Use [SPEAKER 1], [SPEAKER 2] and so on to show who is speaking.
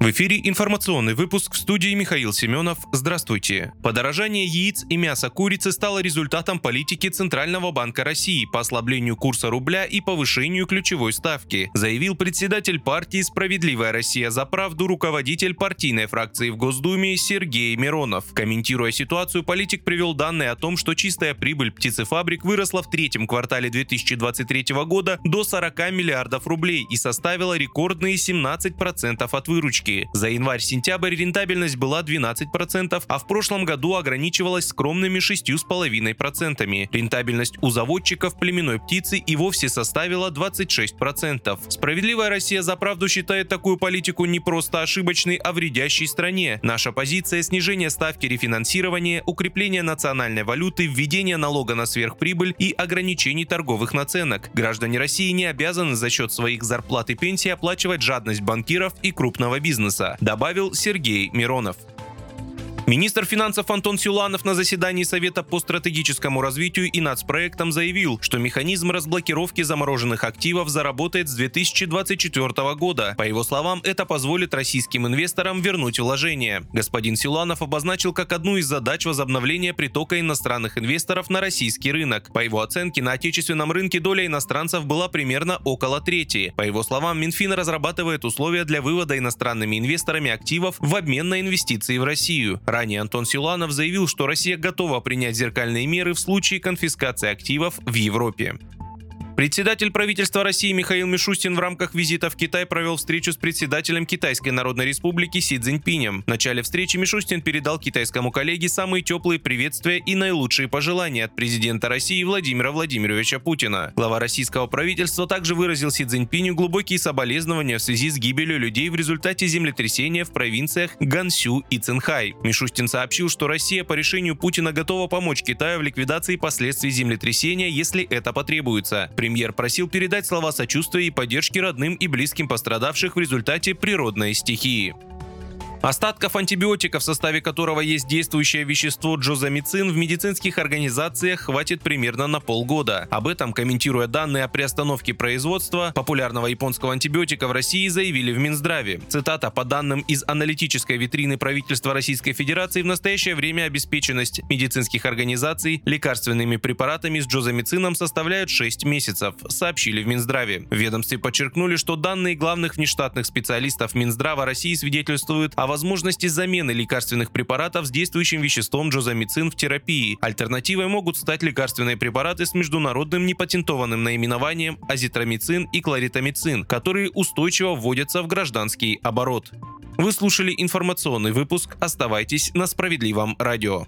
[SPEAKER 1] В эфире информационный выпуск в студии Михаил Семенов. Здравствуйте. Подорожание яиц и мяса курицы стало результатом политики Центрального банка России по ослаблению курса рубля и повышению ключевой ставки, заявил председатель партии «Справедливая Россия за правду» руководитель партийной фракции в Госдуме Сергей Миронов. Комментируя ситуацию, политик привел данные о том, что чистая прибыль птицефабрик выросла в третьем квартале 2023 года до 40 миллиардов рублей и составила рекордные 17% от выручки практики. За январь-сентябрь рентабельность была 12%, а в прошлом году ограничивалась скромными 6,5%. Рентабельность у заводчиков племенной птицы и вовсе составила 26%. Справедливая Россия за правду считает такую политику не просто ошибочной, а вредящей стране. Наша позиция – снижение ставки рефинансирования, укрепление национальной валюты, введение налога на сверхприбыль и ограничений торговых наценок. Граждане России не обязаны за счет своих зарплат и пенсий оплачивать жадность банкиров и крупного бизнеса бизнеса, добавил Сергей Миронов. Министр финансов Антон Сюланов на заседании Совета по стратегическому развитию и нацпроектам заявил, что механизм разблокировки замороженных активов заработает с 2024 года. По его словам, это позволит российским инвесторам вернуть вложения. Господин Сюланов обозначил как одну из задач возобновления притока иностранных инвесторов на российский рынок. По его оценке, на отечественном рынке доля иностранцев была примерно около трети. По его словам, Минфин разрабатывает условия для вывода иностранными инвесторами активов в обмен на инвестиции в Россию. Ранее Антон Силуанов заявил, что Россия готова принять зеркальные меры в случае конфискации активов в Европе. Председатель правительства России Михаил Мишустин в рамках визита в Китай провел встречу с председателем Китайской Народной Республики Си Цзиньпинем. В начале встречи Мишустин передал китайскому коллеге самые теплые приветствия и наилучшие пожелания от президента России Владимира Владимировича Путина. Глава российского правительства также выразил Си Цзиньпиню глубокие соболезнования в связи с гибелью людей в результате землетрясения в провинциях Гансю и Цинхай. Мишустин сообщил, что Россия по решению Путина готова помочь Китаю в ликвидации последствий землетрясения, если это потребуется. Премьер просил передать слова сочувствия и поддержки родным и близким пострадавших в результате природной стихии. Остатков антибиотика, в составе которого есть действующее вещество джозамицин, в медицинских организациях хватит примерно на полгода. Об этом, комментируя данные о приостановке производства популярного японского антибиотика в России, заявили в Минздраве. Цитата, по данным из аналитической витрины правительства Российской Федерации, в настоящее время обеспеченность медицинских организаций лекарственными препаратами с джозамицином составляет 6 месяцев, сообщили в Минздраве. В ведомстве подчеркнули, что данные главных внештатных специалистов Минздрава России свидетельствуют о возможности замены лекарственных препаратов с действующим веществом джозамицин в терапии. Альтернативой могут стать лекарственные препараты с международным непатентованным наименованием азитромицин и кларитомицин, которые устойчиво вводятся в гражданский оборот. Вы слушали информационный выпуск. Оставайтесь на справедливом радио.